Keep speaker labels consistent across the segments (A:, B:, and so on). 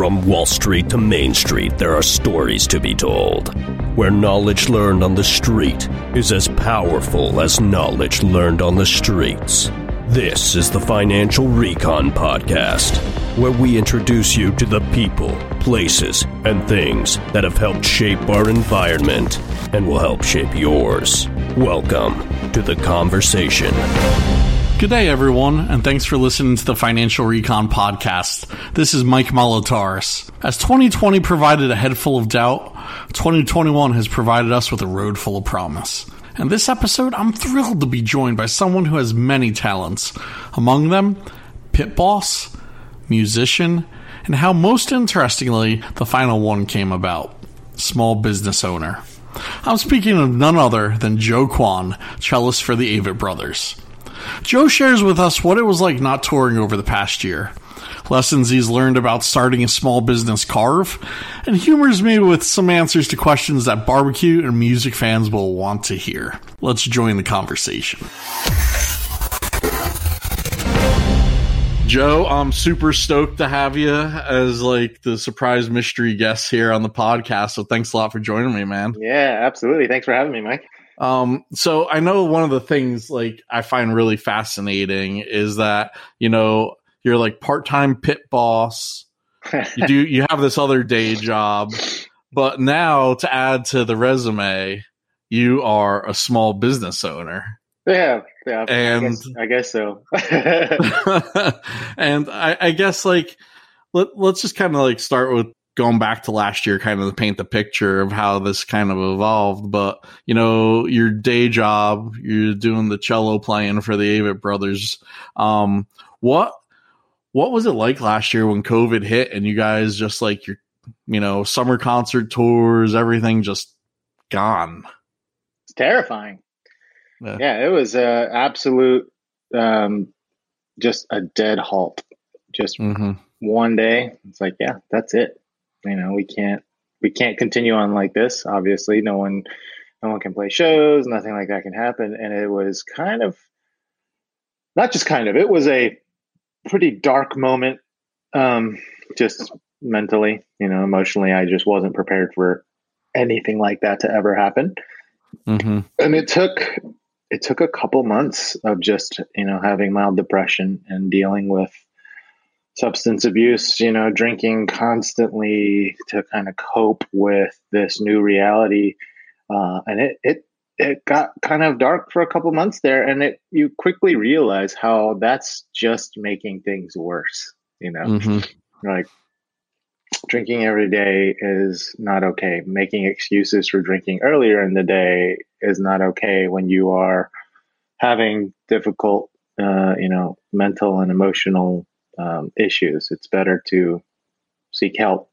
A: From Wall Street to Main Street, there are stories to be told. Where knowledge learned on the street is as powerful as knowledge learned on the streets. This is the Financial Recon Podcast, where we introduce you to the people, places, and things that have helped shape our environment and will help shape yours. Welcome to the conversation.
B: Good day, everyone, and thanks for listening to the Financial Recon Podcast. This is Mike Molitaris. As 2020 provided a head full of doubt, 2021 has provided us with a road full of promise. And this episode, I'm thrilled to be joined by someone who has many talents. Among them, pit boss, musician, and how most interestingly, the final one came about small business owner. I'm speaking of none other than Joe Kwon, cellist for the Avett Brothers. Joe shares with us what it was like not touring over the past year, lessons he's learned about starting a small business carve, and humors me with some answers to questions that barbecue and music fans will want to hear. Let's join the conversation. Joe, I'm super stoked to have you as like the surprise mystery guest here on the podcast. So thanks a lot for joining me, man.
C: Yeah, absolutely. Thanks for having me, Mike.
B: Um, so I know one of the things like I find really fascinating is that, you know, you're like part-time pit boss. you do you have this other day job, but now to add to the resume, you are a small business owner.
C: Yeah, yeah,
B: and
C: I guess, I guess so.
B: and I, I, guess like let let's just kind of like start with going back to last year, kind of paint the picture of how this kind of evolved. But you know, your day job, you're doing the cello playing for the Avett Brothers. Um, what what was it like last year when COVID hit and you guys just like your you know summer concert tours, everything just gone?
C: It's terrifying. Yeah, yeah it was a absolute um, just a dead halt. Just mm-hmm. one day, it's like, yeah, that's it. You know, we can't we can't continue on like this. Obviously, no one no one can play shows. Nothing like that can happen. And it was kind of not just kind of. It was a pretty dark moment. Um, just mentally, you know, emotionally, I just wasn't prepared for anything like that to ever happen. Mm-hmm. And it took it took a couple months of just you know having mild depression and dealing with substance abuse you know drinking constantly to kind of cope with this new reality uh, and it it it got kind of dark for a couple months there and it you quickly realize how that's just making things worse you know mm-hmm. like drinking every day is not okay. Making excuses for drinking earlier in the day is not okay when you are having difficult, uh, you know, mental and emotional um, issues. It's better to seek help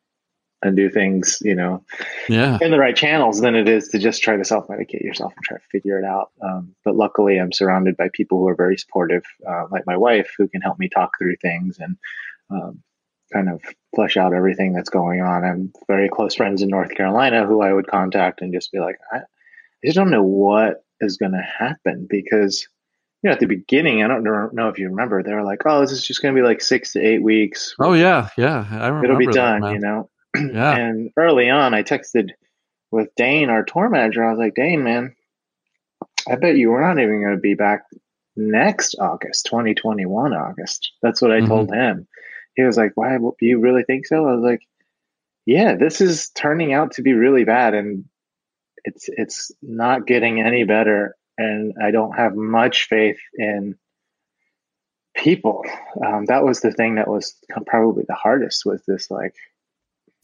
C: and do things, you know,
B: yeah.
C: in the right channels than it is to just try to self medicate yourself and try to figure it out. Um, but luckily, I'm surrounded by people who are very supportive, uh, like my wife, who can help me talk through things and um, kind of flesh out everything that's going on. I'm very close friends in North Carolina who I would contact and just be like, I, I just don't know what is going to happen because, you know, at the beginning, I don't know if you remember, they were like, oh, this is just going to be like six to eight weeks.
B: Oh, yeah. Yeah. I remember.
C: It'll be done, that, you know?
B: yeah.
C: And early on, I texted with Dane, our tour manager. I was like, Dane, man, I bet you we're not even going to be back next August, 2021 August. That's what I mm-hmm. told him he was like, "Why? Do you really think so?" I was like, "Yeah, this is turning out to be really bad, and it's it's not getting any better, and I don't have much faith in people." Um, that was the thing that was probably the hardest was this, like,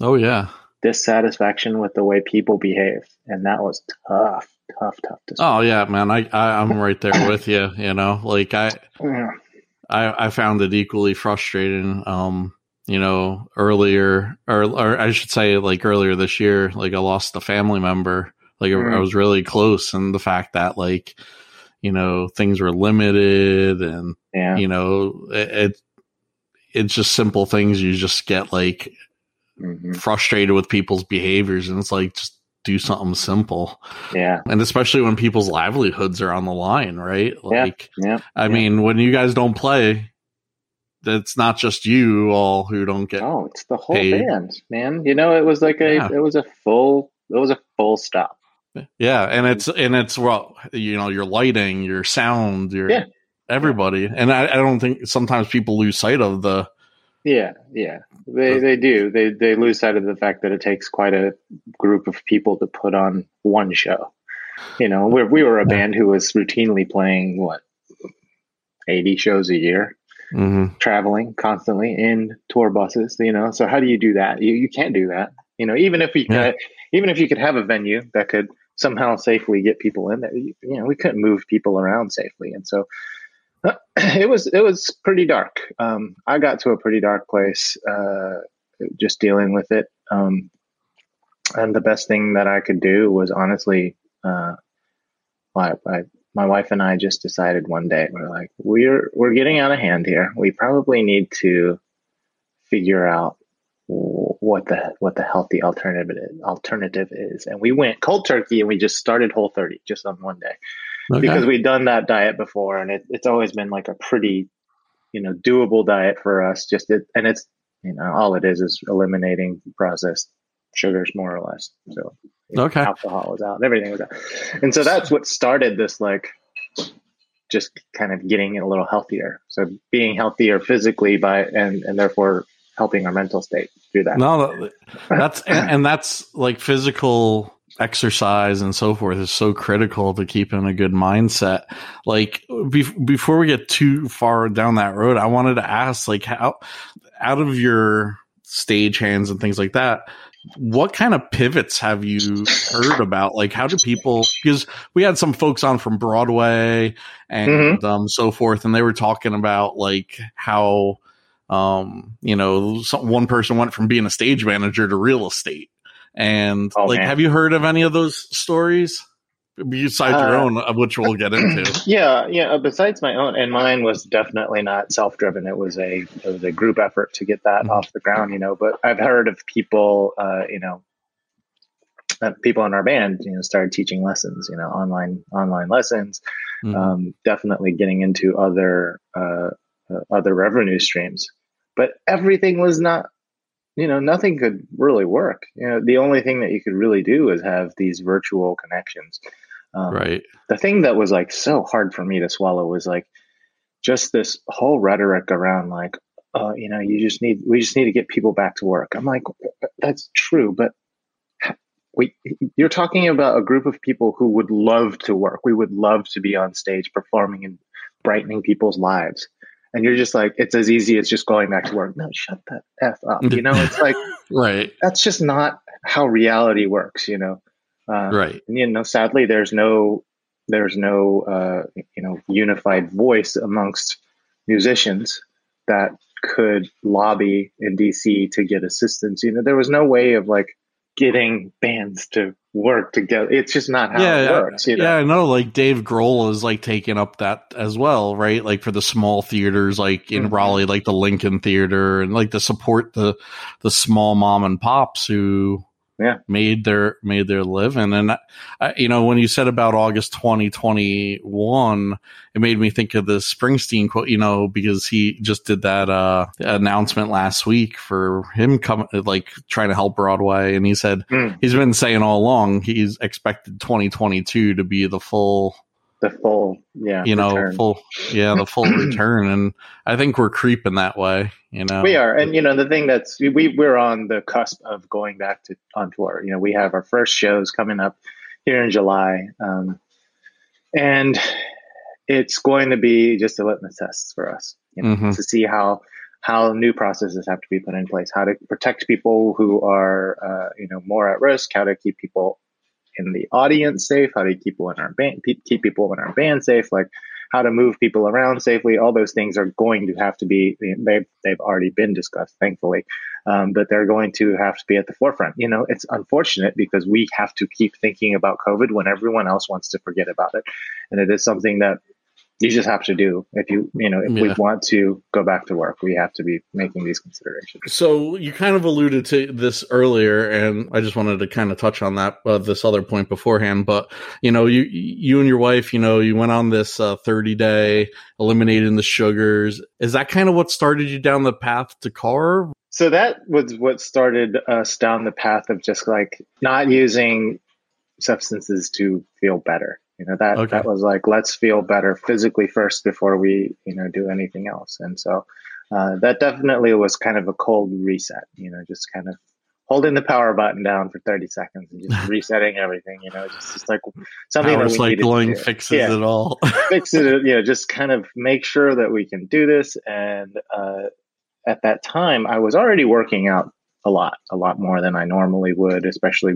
B: oh yeah,
C: dissatisfaction with the way people behave, and that was tough, tough, tough.
B: To oh yeah, man, I, I I'm right there with you. You know, like I. Yeah I, I found it equally frustrating. Um, you know, earlier, or, or I should say, like earlier this year, like I lost a family member. Like mm. I was really close, and the fact that like, you know, things were limited, and yeah. you know, it, it, it's just simple things. You just get like mm-hmm. frustrated with people's behaviors, and it's like just do something simple.
C: Yeah.
B: And especially when people's livelihoods are on the line, right?
C: Like, yeah. yeah.
B: I
C: yeah.
B: mean, when you guys don't play, it's not just you all who don't get.
C: Oh, it's the whole paid. band, man. You know, it was like a, yeah. it was a full, it was a full stop.
B: Yeah, and it's and it's well, you know, your lighting, your sound, your yeah. everybody, and I, I don't think sometimes people lose sight of the.
C: Yeah, yeah, they they do. They they lose sight of the fact that it takes quite a group of people to put on one show. You know, we we were a band who was routinely playing what eighty shows a year, mm-hmm. traveling constantly in tour buses. You know, so how do you do that? You you can't do that. You know, even if we could, even if you could have a venue that could somehow safely get people in there. You, know, we couldn't move people around safely, and so it was it was pretty dark. Um, I got to a pretty dark place uh, just dealing with it. Um, and the best thing that I could do was honestly, uh, I, I, my wife and I just decided one day we're like we're we're getting out of hand here. We probably need to figure out what the what the healthy alternative is, alternative is, and we went cold turkey and we just started Whole 30 just on one day okay. because we'd done that diet before, and it, it's always been like a pretty you know doable diet for us. Just it, and it's you know all it is is eliminating processed sugars more or less. So
B: okay, know,
C: alcohol was out, everything was out, and so that's what started this like just kind of getting a little healthier. So being healthier physically by and and therefore helping our mental state through that.
B: No, that's and, and that's like physical exercise and so forth is so critical to keeping a good mindset. Like be- before we get too far down that road, I wanted to ask like how out of your stage hands and things like that, what kind of pivots have you heard about? Like how do people because we had some folks on from Broadway and mm-hmm. um, so forth and they were talking about like how um, you know, some, one person went from being a stage manager to real estate. And oh, like, man. have you heard of any of those stories? Besides uh, your own, which we'll get into.
C: Yeah, yeah. Uh, besides my own, and mine was definitely not self-driven. It was a it was a group effort to get that mm-hmm. off the ground, you know. But I've heard of people, uh, you know, uh, people in our band, you know, started teaching lessons, you know, online online lessons. Mm-hmm. Um, definitely getting into other uh, uh, other revenue streams. But everything was not you know nothing could really work. You know the only thing that you could really do is have these virtual connections.
B: Um, right.
C: the thing that was like so hard for me to swallow was like just this whole rhetoric around like uh, you know you just need we just need to get people back to work. I'm like that's true but we you're talking about a group of people who would love to work. We would love to be on stage performing and brightening people's lives and you're just like it's as easy as just going back to work. No shut that f up. You know it's like
B: right.
C: that's just not how reality works you know?
B: Uh, right.
C: and, you know sadly there's no there's no uh, you know unified voice amongst musicians that could lobby in dc to get assistance. You know there was no way of like getting bands to work together. It's just not how yeah, it works. You know?
B: Yeah, I know. Like Dave Grohl is like taking up that as well, right? Like for the small theaters, like in mm-hmm. Raleigh, like the Lincoln Theater, and like to support the the small mom and pops who
C: yeah.
B: made their made their living. And I, you know when you said about august 2021 it made me think of the springsteen quote you know because he just did that uh announcement last week for him coming like trying to help broadway. And he said mm. he's been saying all along he's expected 2022 to be the full
C: the full yeah
B: you know return. full yeah the full return and i think we're creeping that way you know
C: we are and you know the thing that's we we're on the cusp of going back to on tour you know we have our first shows coming up here in july um, and it's going to be just a litmus test for us you know, mm-hmm. to see how how new processes have to be put in place how to protect people who are uh, you know more at risk how to keep people in the audience safe, how to keep people in our band, keep people in our band safe, like how to move people around safely. All those things are going to have to be they've they've already been discussed, thankfully, um, but they're going to have to be at the forefront. You know, it's unfortunate because we have to keep thinking about COVID when everyone else wants to forget about it, and it is something that you just have to do if you you know if yeah. we want to go back to work we have to be making these considerations.
B: So you kind of alluded to this earlier and i just wanted to kind of touch on that uh, this other point beforehand but you know you you and your wife you know you went on this uh, 30 day eliminating the sugars. Is that kind of what started you down the path to Carve
C: so that was what started us down the path of just like not using substances to feel better you know that okay. that was like let's feel better physically first before we you know do anything else and so uh, that definitely was kind of a cold reset you know just kind of holding the power button down for 30 seconds and just resetting everything you know just, just like something
B: power that we cycling fixes yeah. it all
C: fix it you know just kind of make sure that we can do this and uh, at that time i was already working out a lot a lot more than i normally would especially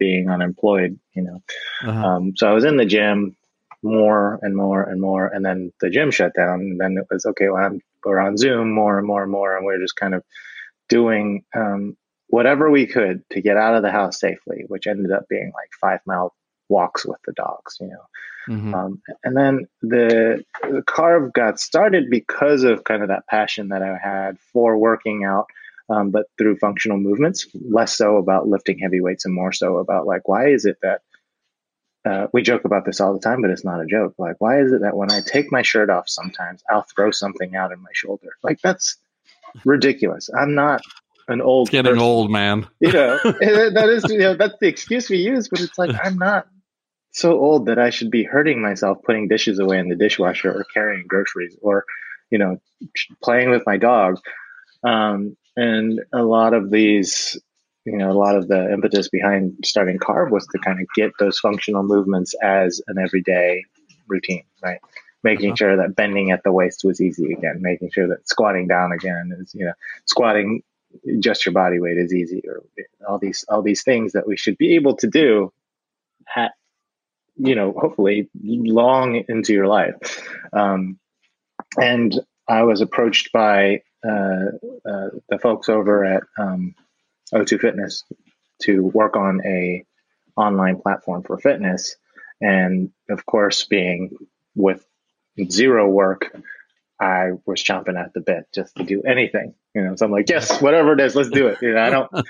C: being unemployed, you know. Uh-huh. Um, so I was in the gym more and more and more, and then the gym shut down. And then it was okay. Well, I'm, we're on Zoom more and more and more, and we are just kind of doing um, whatever we could to get out of the house safely, which ended up being like five mile walks with the dogs, you know. Mm-hmm. Um, and then the, the Carve got started because of kind of that passion that I had for working out um, but through functional movements, less so about lifting heavy weights and more so about like, why is it that uh, we joke about this all the time, but it's not a joke. Like, why is it that when I take my shirt off, sometimes I'll throw something out in my shoulder? Like, that's ridiculous. I'm not an old.
B: It's getting person. old, man.
C: You know, that is you know that's the excuse we use, but it's like I'm not so old that I should be hurting myself putting dishes away in the dishwasher or carrying groceries or you know playing with my dog. Um, and a lot of these, you know, a lot of the impetus behind starting Carve was to kind of get those functional movements as an everyday routine, right? Making uh-huh. sure that bending at the waist was easy again, making sure that squatting down again is, you know, squatting just your body weight is easy, or all these all these things that we should be able to do at, you know, hopefully long into your life. Um, and I was approached by the folks over at um, O2 Fitness to work on a online platform for fitness, and of course, being with zero work, I was chomping at the bit just to do anything. You know, so I'm like, yes, whatever it is, let's do it. You know, I don't.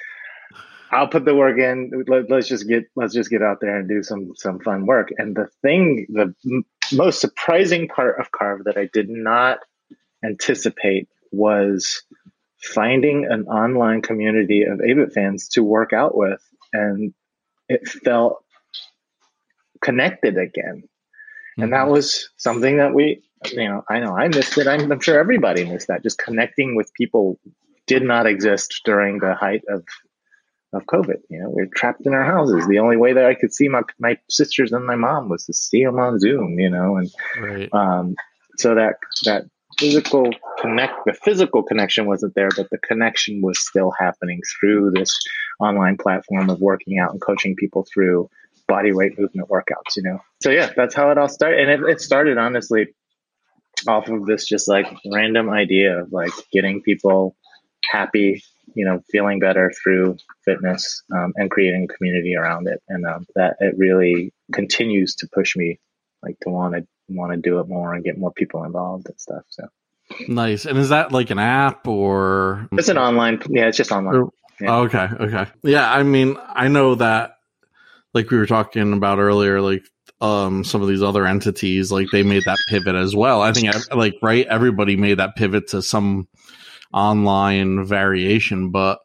C: I'll put the work in. Let, us just get let's just get out there and do some some fun work. And the thing, the m- most surprising part of Carve that I did not anticipate was finding an online community of Avett fans to work out with. And it felt connected again. Mm-hmm. And that mm-hmm. was something that we, you know, I know I missed it. I'm, I'm sure everybody missed that. Just connecting with people did not exist during the height of of COVID. You know, we are trapped in our houses. The only way that I could see my my sisters and my mom was to see them on Zoom. You know, and right. um, so that that physical connect the physical connection wasn't there but the connection was still happening through this online platform of working out and coaching people through body weight movement workouts you know? So yeah that's how it all started and it, it started honestly off of this just like random idea of like getting people happy you know feeling better through fitness um, and creating a community around it and um, that it really continues to push me like to want to want to do it more and get more people involved and stuff. So
B: nice. And is that like an app or
C: it's an online? Yeah, it's just online.
B: Yeah. Oh, okay, okay. Yeah, I mean, I know that like we were talking about earlier, like um some of these other entities, like they made that pivot as well. I think like right, everybody made that pivot to some online variation, but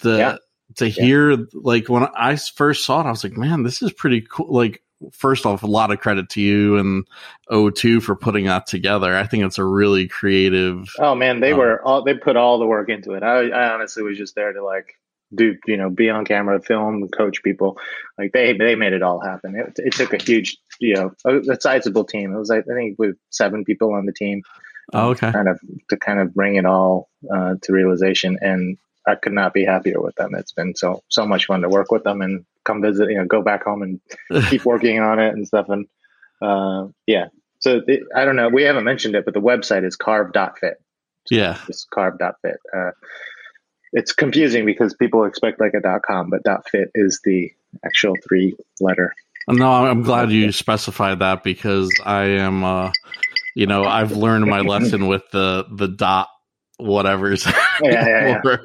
B: the yeah. to hear yeah. like when I first saw it, I was like, man, this is pretty cool. Like first off, a lot of credit to you and O2 for putting that together. I think it's a really creative.
C: Oh man, they um, were all they put all the work into it. I, I honestly was just there to like do you know be on camera, film, coach people. Like they they made it all happen. It, it took a huge you know a, sizable team. It was like I think with seven people on the team.
B: Oh, okay.
C: Kind of to kind of bring it all uh, to realization, and I could not be happier with them. It's been so so much fun to work with them, and come visit, you know, go back home and keep working on it and stuff. And uh, yeah, so it, I don't know. We haven't mentioned it, but the website is carve.fit.
B: So yeah,
C: it's carve.fit. Uh, it's confusing because people expect like a dot com, but dot fit is the actual three letter.
B: No, I'm glad you specified that because I am uh, you know, I've learned my lesson with the the dot whatever's.
C: Yeah, yeah, yeah.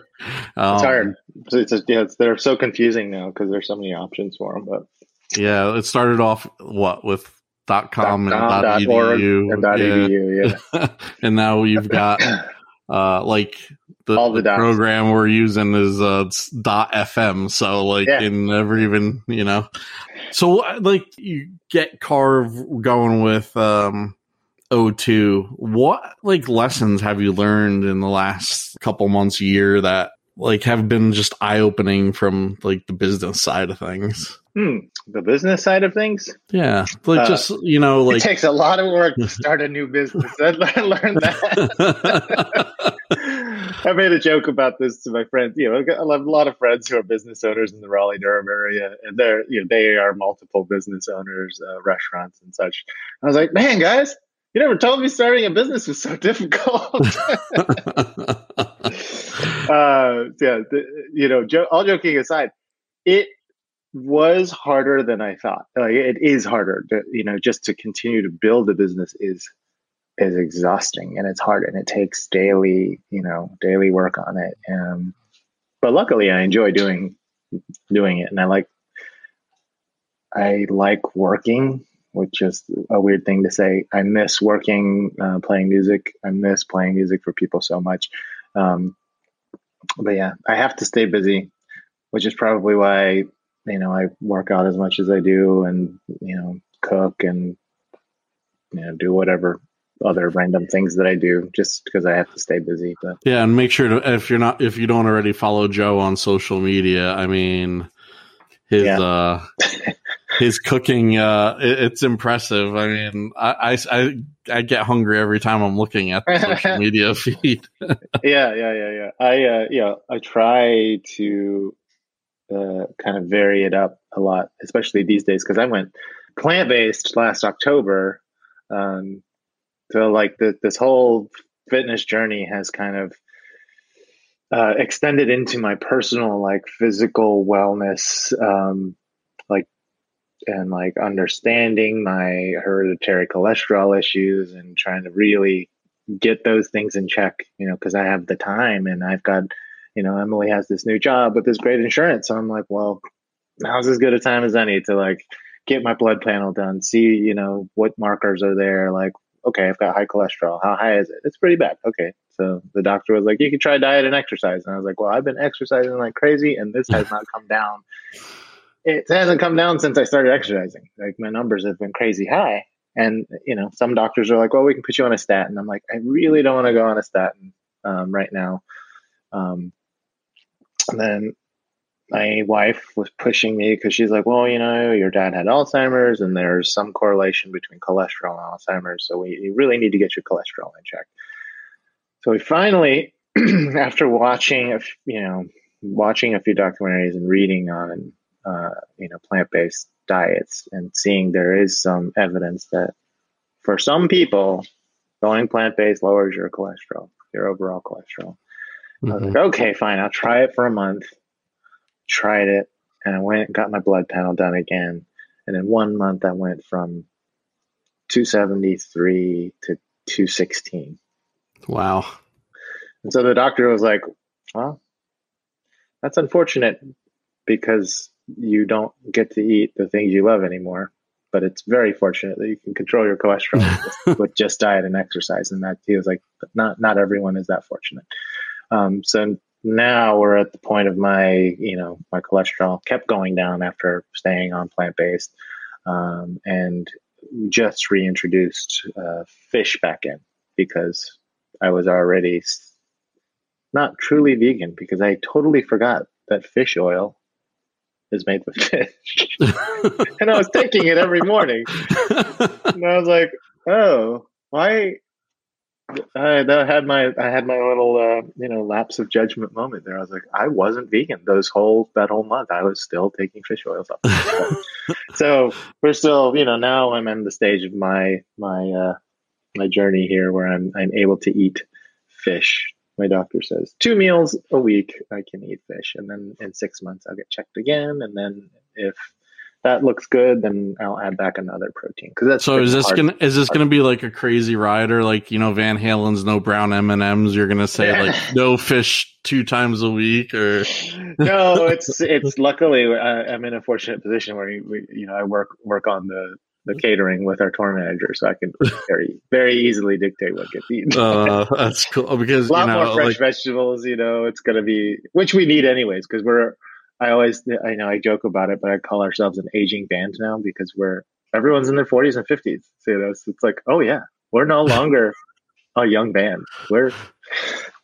C: Um, it's hard. It's, it's, yeah, it's, they're so confusing now because there's so many options for them. But
B: yeah, it started off what with dot com, dot and dot, edu,
C: and dot yeah. edu, yeah.
B: and now you've got uh like the, All the, the program we're using is uh dot fm so like yeah. it never even you know so like you get carve going with um o2 what like lessons have you learned in the last couple months year that like have been just eye-opening from like the business side of things
C: hmm. the business side of things
B: yeah like uh, just you know like
C: it takes a lot of work to start a new business i learned that I made a joke about this to my friends. You know, I have a lot of friends who are business owners in the Raleigh Durham area, and they're you know they are multiple business owners, uh, restaurants and such. I was like, man, guys, you never told me starting a business was so difficult. uh, yeah, the, you know, jo- all joking aside, it was harder than I thought. Like, it is harder, to, you know, just to continue to build a business is is exhausting and it's hard and it takes daily, you know, daily work on it. Um, but luckily, I enjoy doing doing it, and I like I like working, which is a weird thing to say. I miss working, uh, playing music. I miss playing music for people so much. Um, but yeah, I have to stay busy, which is probably why you know I work out as much as I do, and you know cook and you know do whatever other random things that I do just because I have to stay busy. But
B: yeah, and make sure to if you're not if you don't already follow Joe on social media, I mean his yeah. uh his cooking uh it, it's impressive. I mean, I, I I get hungry every time I'm looking at the social media feed.
C: yeah, yeah, yeah, yeah. I uh yeah, I try to uh kind of vary it up a lot, especially these days because I went plant based last October. Um, so like the, this whole fitness journey has kind of uh, extended into my personal like physical wellness um, and like understanding my hereditary cholesterol issues and trying to really get those things in check you know because i have the time and i've got you know emily has this new job with this great insurance so i'm like well now's as good a time as any to like get my blood panel done see you know what markers are there like okay, I've got high cholesterol. How high is it? It's pretty bad. Okay. So the doctor was like, you can try diet and exercise. And I was like, well, I've been exercising like crazy and this has not come down. It hasn't come down since I started exercising. Like my numbers have been crazy high. And, you know, some doctors are like, well, we can put you on a statin. I'm like, I really don't want to go on a statin um, right now. Um, and then my wife was pushing me because she's like, well, you know, your dad had Alzheimer's and there's some correlation between cholesterol and Alzheimer's. So we you really need to get your cholesterol in check. So we finally, after watching, you know, watching a few documentaries and reading on, uh, you know, plant-based diets and seeing there is some evidence that for some people, going plant-based lowers your cholesterol, your overall cholesterol. Mm-hmm. I was like, okay, fine, I'll try it for a month tried it, and I went and got my blood panel done again. And in one month, I went from 273 to 216.
B: Wow.
C: And so the doctor was like, well, that's unfortunate because you don't get to eat the things you love anymore. But it's very fortunate that you can control your cholesterol with just diet and exercise. And that he was like, not not everyone is that fortunate. Um, so now we're at the point of my, you know, my cholesterol kept going down after staying on plant based, um, and just reintroduced uh, fish back in because I was already not truly vegan because I totally forgot that fish oil is made with fish, and I was taking it every morning, and I was like, oh, why I had my I had my little uh, you know lapse of judgment moment there. I was like, I wasn't vegan those whole that whole month. I was still taking fish oils off. so we're still you know now I'm in the stage of my my uh, my journey here where I'm I'm able to eat fish. My doctor says two meals a week I can eat fish, and then in six months I'll get checked again, and then if that looks good, then I'll add back another protein because that's
B: so. Is this hard. gonna is this gonna be like a crazy rider? Like you know, Van Halen's no brown M and M's. You're gonna say like no fish two times a week, or
C: no? It's it's luckily uh, I'm in a fortunate position where we, you know I work work on the the catering with our tour manager, so I can very very easily dictate what gets eaten.
B: uh, that's cool because
C: a lot
B: you know,
C: more fresh like, vegetables. You know, it's gonna be which we need anyways because we're I always, I know I joke about it, but I call ourselves an aging band now because we're everyone's in their 40s and 50s. So you know, it's, it's like, oh yeah, we're no longer a young band. We're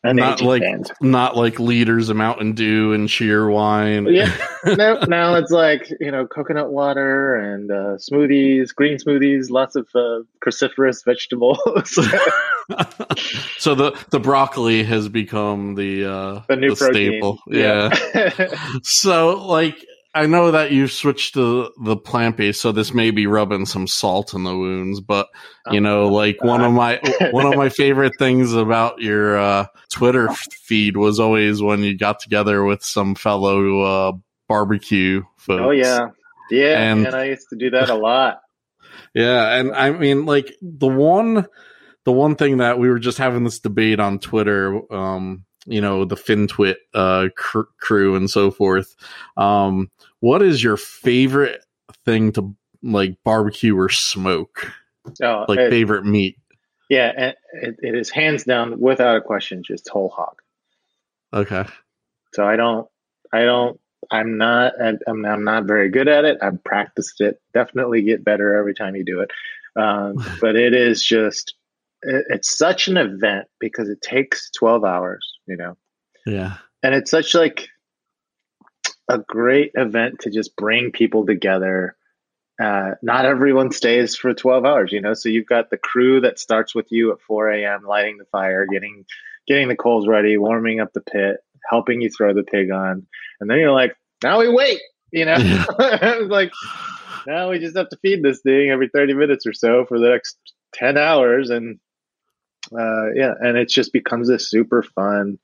B: not like band. not like leaders of Mountain Dew and Cheerwine.
C: Yeah, no, now it's like you know coconut water and uh, smoothies, green smoothies, lots of uh, cruciferous vegetables.
B: so the the broccoli has become the uh,
C: the new
B: the staple. Yeah. yeah. so like I know that you've switched to the plant based, so this may be rubbing some salt in the wounds. But you know, oh, like one of my one of my favorite things about your uh, Twitter feed was always when you got together with some fellow uh, barbecue folks.
C: Oh yeah, yeah, and, and I used to do that a lot.
B: Yeah, and I mean, like the one, the one thing that we were just having this debate on Twitter. Um, you know the FinTwit uh, cr- crew and so forth. Um, what is your favorite thing to like barbecue or smoke? Oh, like it, favorite meat?
C: Yeah, it, it is hands down, without a question, just whole hog.
B: Okay.
C: So I don't, I don't, I'm not, I'm, I'm not very good at it. I've practiced it. Definitely get better every time you do it. Um, but it is just, it, it's such an event because it takes 12 hours, you know?
B: Yeah.
C: And it's such like a great event to just bring people together. Uh, not everyone stays for 12 hours, you know, so you've got the crew that starts with you at 4 a.m., lighting the fire, getting, getting the coals ready, warming up the pit, helping you throw the pig on. And then you're like, now we wait, you know, like now we just have to feed this thing every 30 minutes or so for the next 10 hours. And, uh, yeah, and it just becomes this super fun,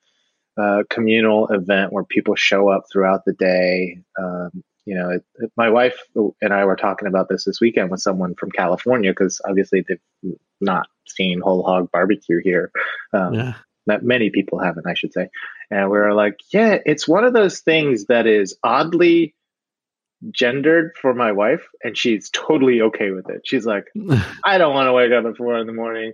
C: uh, communal event where people show up throughout the day. Um, you know, it, it, my wife and I were talking about this this weekend with someone from California because obviously they've not seen whole hog barbecue here. Um, yeah. That many people haven't, I should say. And we are like, yeah, it's one of those things that is oddly gendered for my wife, and she's totally okay with it. She's like, I don't want to wake up at four in the morning.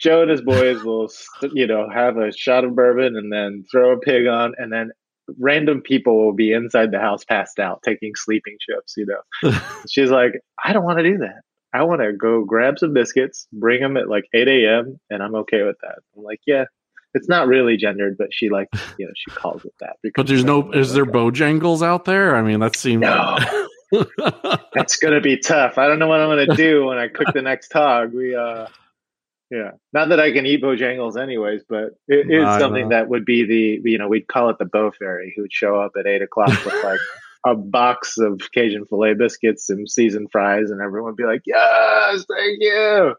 C: Joe and his boys will, you know, have a shot of bourbon and then throw a pig on, and then random people will be inside the house passed out taking sleeping chips. You know, she's like, I don't want to do that. I want to go grab some biscuits, bring them at like 8 a.m., and I'm okay with that. I'm like, yeah, it's not really gendered, but she like, you know, she calls it that.
B: But there's no, is there Bojangles out there? I mean, that seems.
C: No. That's gonna be tough. I don't know what I'm gonna do when I cook the next hog. We uh yeah, not that I can eat Bojangles anyways, but it is something that would be the you know we'd call it the Bo Fairy who would show up at eight o'clock with like a box of Cajun filet biscuits and seasoned fries, and everyone would be like, "Yes, thank you."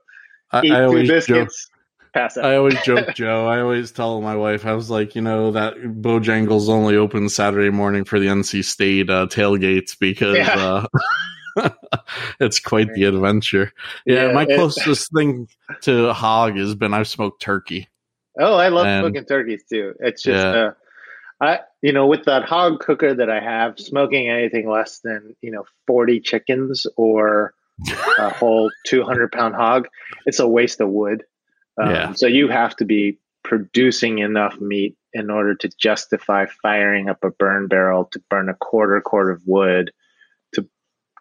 B: I, Eat I always biscuits. Joke, pass out. I always joke, Joe. I always tell my wife, I was like, you know, that Bojangles only open Saturday morning for the NC State uh, tailgates because. Yeah. Uh, it's quite the adventure. Yeah, yeah my closest thing to hog has been I've smoked turkey.
C: Oh, I love and, smoking turkeys too. It's just, yeah. uh, I you know, with that hog cooker that I have, smoking anything less than you know forty chickens or a whole two hundred pound hog, it's a waste of wood. Um, yeah. So you have to be producing enough meat in order to justify firing up a burn barrel to burn a quarter quart of wood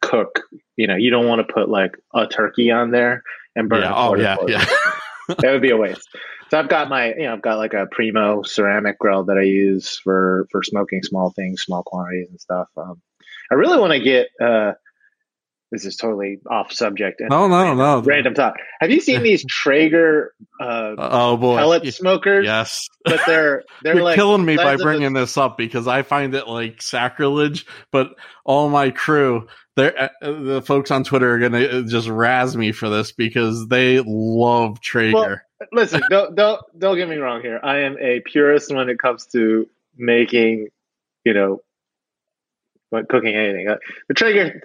C: cook. You know, you don't want to put like a turkey on there and burn.
B: Yeah. Oh yeah, yeah.
C: that would be a waste. So I've got my, you know, I've got like a Primo ceramic grill that I use for for smoking small things, small quantities and stuff. Um, I really want to get. uh this is totally off subject.
B: And no, no,
C: random,
B: no.
C: Random thought. Have you seen these Traeger uh,
B: oh boy
C: pellet smokers?
B: Yes,
C: but they're they're
B: You're
C: like
B: killing me by bringing this up because I find it like sacrilege. But all my crew, they're uh, the folks on Twitter are gonna uh, just razz me for this because they love Traeger.
C: Well, listen, don't don't don't get me wrong here. I am a purist when it comes to making, you know, what cooking anything. Uh, the Traeger,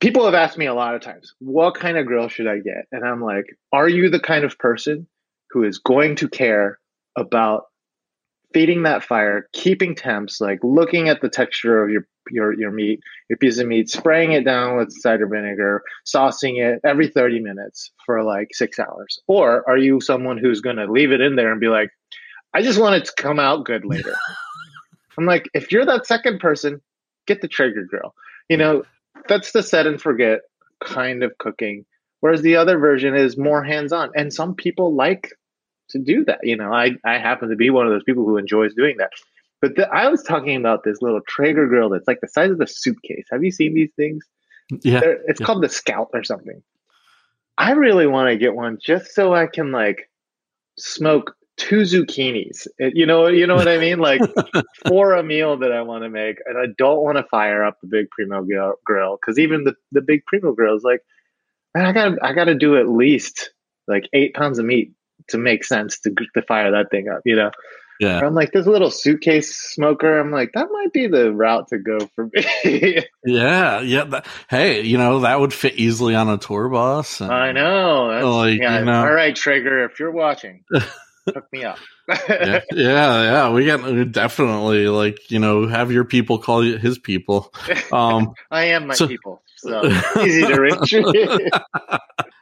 C: people have asked me a lot of times, what kind of grill should I get? And I'm like, are you the kind of person who is going to care about feeding that fire, keeping temps, like looking at the texture of your your your meat, your piece of meat, spraying it down with cider vinegar, saucing it every 30 minutes for like six hours? Or are you someone who's going to leave it in there and be like, I just want it to come out good later? I'm like, if you're that second person, get the Traeger grill. You know, that's the set and forget kind of cooking. Whereas the other version is more hands on. And some people like to do that. You know, I, I happen to be one of those people who enjoys doing that. But the, I was talking about this little Traeger grill that's like the size of a suitcase. Have you seen these things?
B: Yeah. They're,
C: it's
B: yeah.
C: called the Scout or something. I really want to get one just so I can like smoke two zucchinis. You know, you know what I mean? Like for a meal that I want to make, and I don't want to fire up the big primo grill because even the the big primo grill is like, I got I got to do at least like eight pounds of meat to make sense to to fire that thing up. You know.
B: Yeah.
C: I'm like this little suitcase smoker. I'm like that might be the route to go for
B: me. yeah, yeah. That, hey, you know that would fit easily on a tour bus.
C: And, I know. That's, like, yeah, you know. All right, Traeger, if you're watching, hook me up.
B: yeah, yeah, yeah, we get definitely like you know have your people call you his people.
C: Um, I am my so, people, so easy to reach.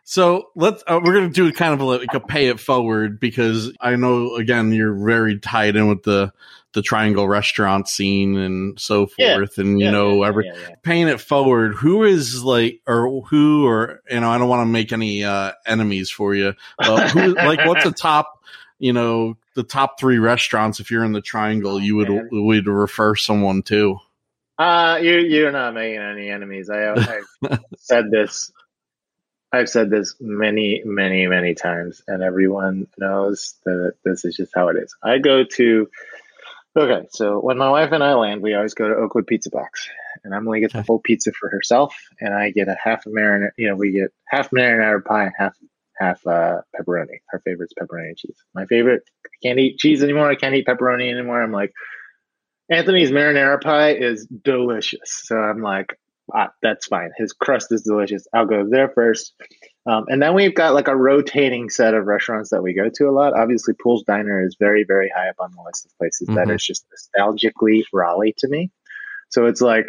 B: So let's uh, we're gonna do kind of like a pay it forward because I know again you're very tied in with the the triangle restaurant scene and so forth yeah. and you yeah, know yeah, every paying it forward who is like or who or you know I don't want to make any uh enemies for you but who like what's the top you know the top three restaurants if you're in the triangle you would Man. would refer someone to
C: uh you you're not making any enemies I I've said this I've said this many, many, many times, and everyone knows that this is just how it is. I go to, okay, so when my wife and I land, we always go to Oakwood Pizza Box, and Emily gets a whole pizza for herself, and I get a half a marinara, you know, we get half marinara pie and half half uh, pepperoni. Her favorite's pepperoni and cheese. My favorite, I can't eat cheese anymore. I can't eat pepperoni anymore. I'm like, Anthony's marinara pie is delicious. So I'm like, ah, that's fine. His crust is delicious. I'll go there first. Um, and then we've got like a rotating set of restaurants that we go to a lot. Obviously, Poole's Diner is very, very high up on the list of places mm-hmm. that is just nostalgically Raleigh to me. So it's like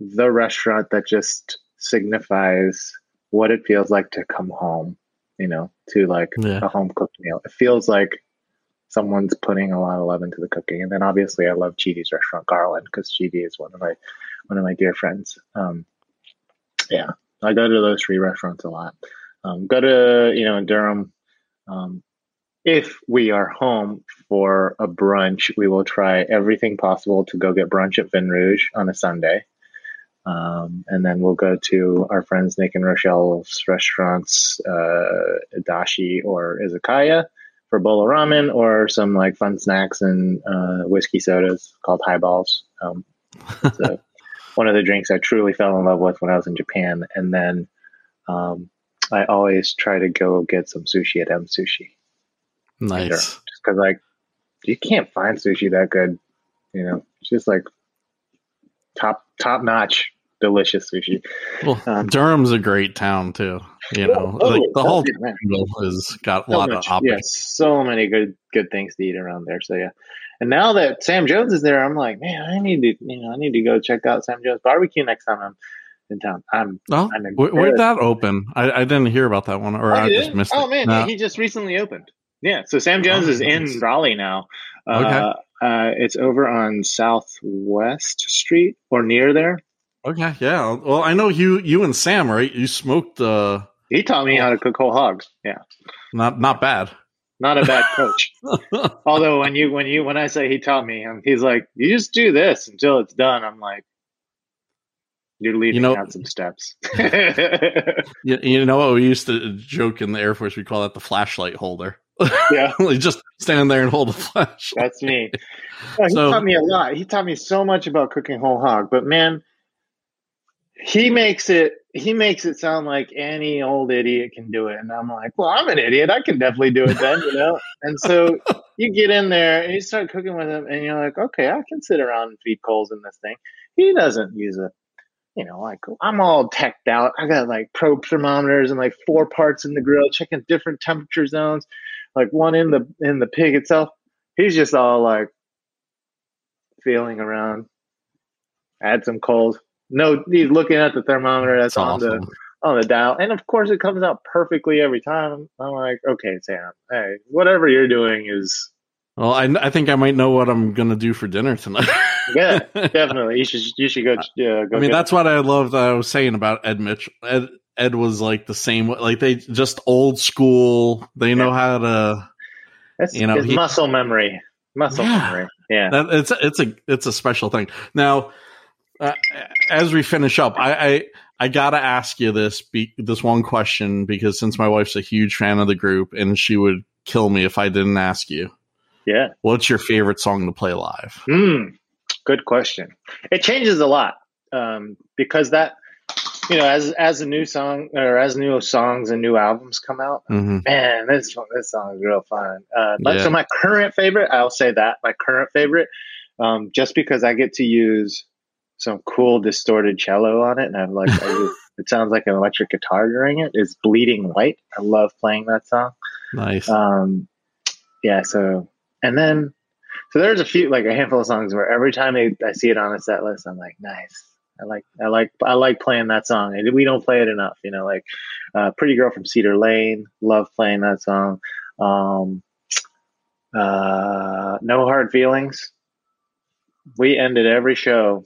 C: the restaurant that just signifies what it feels like to come home, you know, to like yeah. a home cooked meal. It feels like someone's putting a lot of love into the cooking. And then obviously, I love Cheetie's restaurant, Garland, because Cheetie is one of my one of my dear friends. Um, yeah, I go to those three restaurants a lot. Um, go to you know in Durham. Um, if we are home for a brunch, we will try everything possible to go get brunch at Vin Rouge on a Sunday. Um, and then we'll go to our friends Nick and Rochelle's restaurants, uh, Dashi or Izakaya for bowl of ramen or some like fun snacks and uh, whiskey sodas called highballs. Um, so one of the drinks I truly fell in love with when I was in Japan. And then um, I always try to go get some sushi at M Sushi.
B: Nice.
C: Just because, like, you can't find sushi that good. You know, it's just like top top notch, delicious sushi.
B: Well, um, Durham's a great town too. You know, oh, like the whole has got a so lot much, of options.
C: Yeah, so many good good things to eat around there. So yeah, and now that Sam Jones is there, I'm like, man, I need to, you know, I need to go check out Sam Jones barbecue next time I'm in town. I'm.
B: Oh, I'm where'd that open? I, I, didn't hear about that one, or oh, I just missed
C: oh,
B: it.
C: man, no. he just recently opened. Yeah, so Sam Jones oh, is in Raleigh now. Uh, okay. Uh, it's over on Southwest Street or near there.
B: Okay, yeah. Well, I know you, you and Sam, right? You smoked. Uh,
C: he taught me how to cook whole hogs. Yeah,
B: not not bad
C: not a bad coach. Although when you when you when I say he taught me, um, he's like, you just do this until it's done. I'm like, you're leaving you know, out some steps.
B: you, you know what we used to joke in the Air Force? We call that the flashlight holder.
C: Yeah,
B: just stand there and hold a flash.
C: That's me. he so, taught me a lot. He taught me so much about cooking whole hog. But man, he makes it he makes it sound like any old idiot can do it and i'm like well i'm an idiot i can definitely do it then you know and so you get in there and you start cooking with him and you're like okay i can sit around and feed coals in this thing he doesn't use a you know, like I'm all teched out. I got like probe thermometers and like four parts in the grill, checking different temperature zones, like one in the in the pig itself. He's just all like feeling around, add some coals. No, he's looking at the thermometer that's, that's on awesome. the on the dial, and of course it comes out perfectly every time. I'm like, okay, Sam, hey, whatever you're doing is.
B: Well, I, I think I might know what I'm gonna do for dinner tonight.
C: yeah, definitely. You should you should go. Yeah,
B: go I mean, that's it. what I love. That uh, I was saying about Ed Mitchell. Ed Ed was like the same. Way. Like they just old school. They know yeah. how to.
C: That's, you know, he, muscle memory. Muscle yeah, memory. Yeah,
B: that, it's it's a it's a special thing. Now, uh, as we finish up, I, I I gotta ask you this be, this one question because since my wife's a huge fan of the group and she would kill me if I didn't ask you.
C: Yeah.
B: What's your favorite song to play live?
C: Mm, good question. It changes a lot um, because that you know as as a new song or as new songs and new albums come out, mm-hmm. man, this this song is real fun. Uh, but yeah. so my current favorite, I'll say that my current favorite, um, just because I get to use some cool distorted cello on it, and I'm like, it sounds like an electric guitar during it. Is Bleeding White. I love playing that song.
B: Nice.
C: Um, yeah. So, and then, so there's a few, like a handful of songs where every time I, I see it on a set list, I'm like, nice. I like, I like, I like playing that song. And we don't play it enough, you know, like, uh, Pretty Girl from Cedar Lane. Love playing that song. Um, uh, No Hard Feelings. We ended every show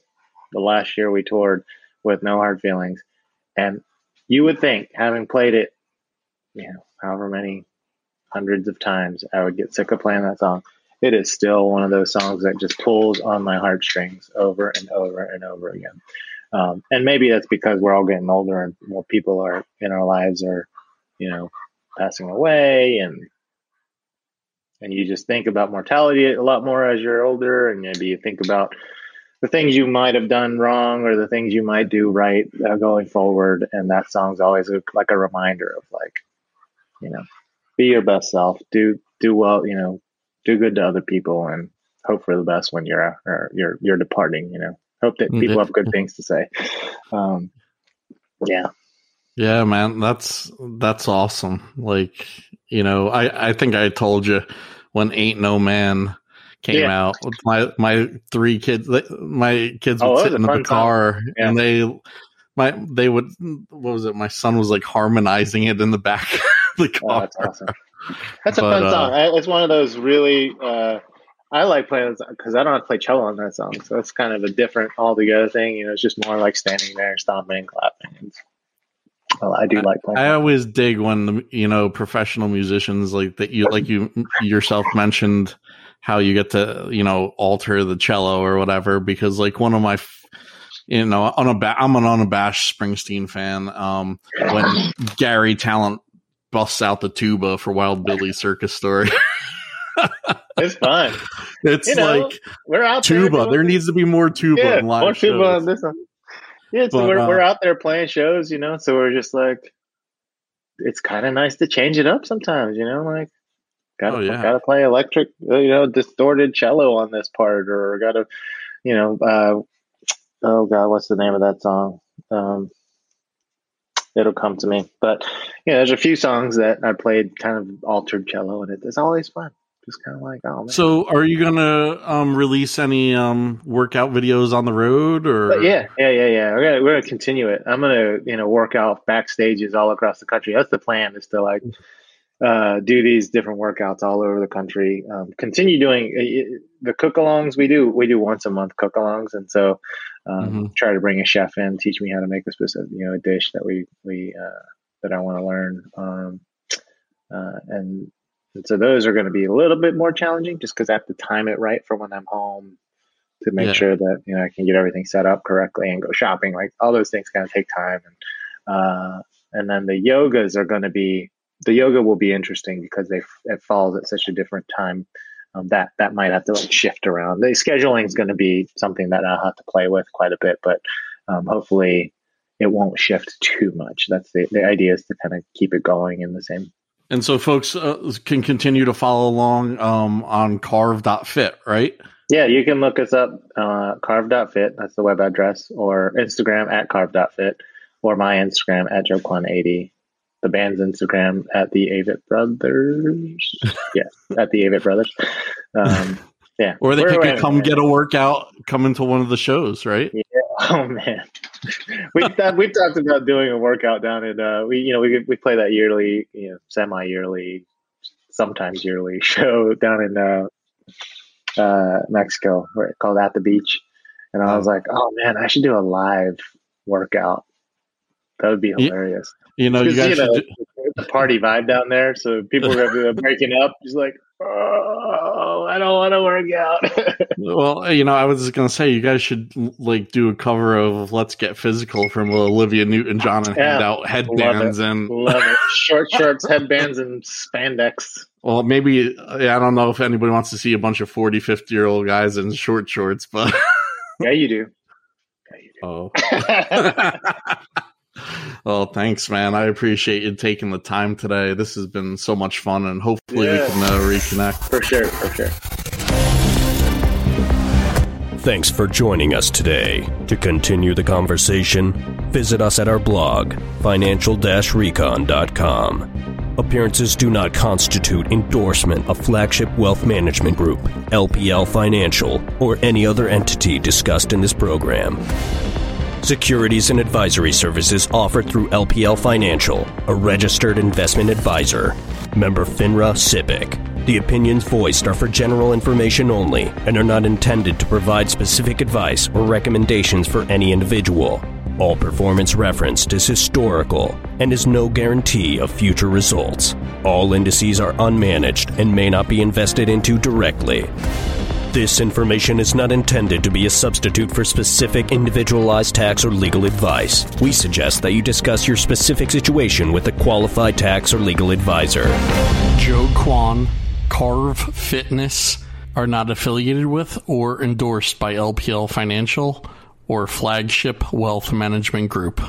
C: the last year we toured with No Hard Feelings. And you would think, having played it, you know, however many hundreds of times, I would get sick of playing that song. It is still one of those songs that just pulls on my heartstrings over and over and over again. Um, and maybe that's because we're all getting older and more people are in our lives are, you know, passing away and and you just think about mortality a lot more as you're older and maybe you think about the things you might have done wrong or the things you might do right uh, going forward. And that song's always a, like a reminder of like, you know, be your best self, do do well, you know, do good to other people, and hope for the best when you're you're you're departing. You know, hope that people have good things to say. Um, yeah.
B: Yeah, man, that's that's awesome. Like, you know, I I think I told you when Ain't No Man came yeah. out with my my three kids. My kids would oh, sit in the car yeah. and they my they would what was it? My son was like harmonizing it in the back of the car. Oh,
C: that's awesome. That's a but, fun uh, song. It's one of those really. Uh, I like playing because I don't have to play cello on that song, so it's kind of a different altogether thing. You know, it's just more like standing there, stomping, and clapping. Well, I do like playing.
B: I always dig when the you know professional musicians like that you like you yourself mentioned how you get to you know alter the cello or whatever because like one of my you know on a ba- I'm an unabashed Springsteen fan um when Garry Tallent busts out the tuba for Wild Billy Circus Story
C: it's fun
B: it's you know, like we're out tuba there, there needs to be more tuba yeah, in live more tuba shows. on this one
C: yeah so but, we're, uh, we're out there playing shows you know so we're just like it's kind of nice to change it up sometimes you know like Gotta, oh, yeah. gotta play electric, uh, you know, distorted cello on this part, or gotta, you know, uh, oh god, what's the name of that song? Um, it'll come to me. But yeah, there's a few songs that I played kind of altered cello, and it, it's always fun. Just kind of like, oh. Man.
B: So, are you gonna um, release any um, workout videos on the road, or?
C: But yeah, yeah, yeah, yeah. We're gonna, we're gonna continue it. I'm gonna, you know, work out backstages all across the country. That's the plan. Is to like uh, do these different workouts all over the country. Um, continue doing uh, the cook-alongs. We do we do once a month cook-alongs, and so um, mm-hmm. try to bring a chef in, teach me how to make a specific you know a dish that we we uh, that I want to learn. Um, uh, and, and so those are going to be a little bit more challenging, just because I have to time it right for when I'm home to make yeah. sure that you know I can get everything set up correctly and go shopping. Like all those things kind of take time, and uh, and then the yogas are going to be the yoga will be interesting because they it falls at such a different time. Um, that that might have to like shift around. The scheduling is going to be something that I'll have to play with quite a bit, but um, hopefully it won't shift too much. That's the the idea is to kind of keep it going in the same.
B: And so folks uh, can continue to follow along um, on carve.fit, right?
C: Yeah, you can look us up, uh, carve.fit. That's the web address, or Instagram at carve.fit, or my Instagram at joekwon80. The band's Instagram at the Avett Brothers. yeah, at the Avett Brothers. Um, yeah.
B: Or they could come get a workout, come into one of the shows, right?
C: Yeah. Oh man, we've we've talked about doing a workout down in uh, we you know we we play that yearly, you know, semi yearly, sometimes yearly show down in uh, uh, Mexico called At the Beach. And I was oh. like, oh man, I should do a live workout. That would be hilarious.
B: You know, you guys you know, do-
C: the party vibe down there. So people are gonna be breaking up. He's like, oh, I don't want to work out.
B: well, you know, I was gonna say you guys should like do a cover of "Let's Get Physical" from Olivia Newton-John and yeah. hand out headbands and
C: love it. Short shorts, headbands, and spandex.
B: Well, maybe I don't know if anybody wants to see a bunch of 40, 50 year old guys in short shorts, but
C: yeah, you do.
B: Yeah, you do. Oh. well, thanks, man. I appreciate you taking the time today. This has been so much fun, and hopefully yeah. we can uh, reconnect.
C: For sure, for sure.
A: Thanks for joining us today. To continue the conversation, visit us at our blog, financial-recon.com. Appearances do not constitute endorsement of Flagship Wealth Management Group, LPL Financial, or any other entity discussed in this program. Securities and advisory services offered through LPL Financial, a registered investment advisor. Member FINRA SIPC. The opinions voiced are for general information only and are not intended to provide specific advice or recommendations for any individual. All performance referenced is historical and is no guarantee of future results. All indices are unmanaged and may not be invested into directly. This information is not intended to be a substitute for specific individualized tax or legal advice. We suggest that you discuss your specific situation with a qualified tax or legal advisor.
B: Joe Kwon, Carve Fitness are not affiliated with or endorsed by LPL Financial or Flagship Wealth Management Group.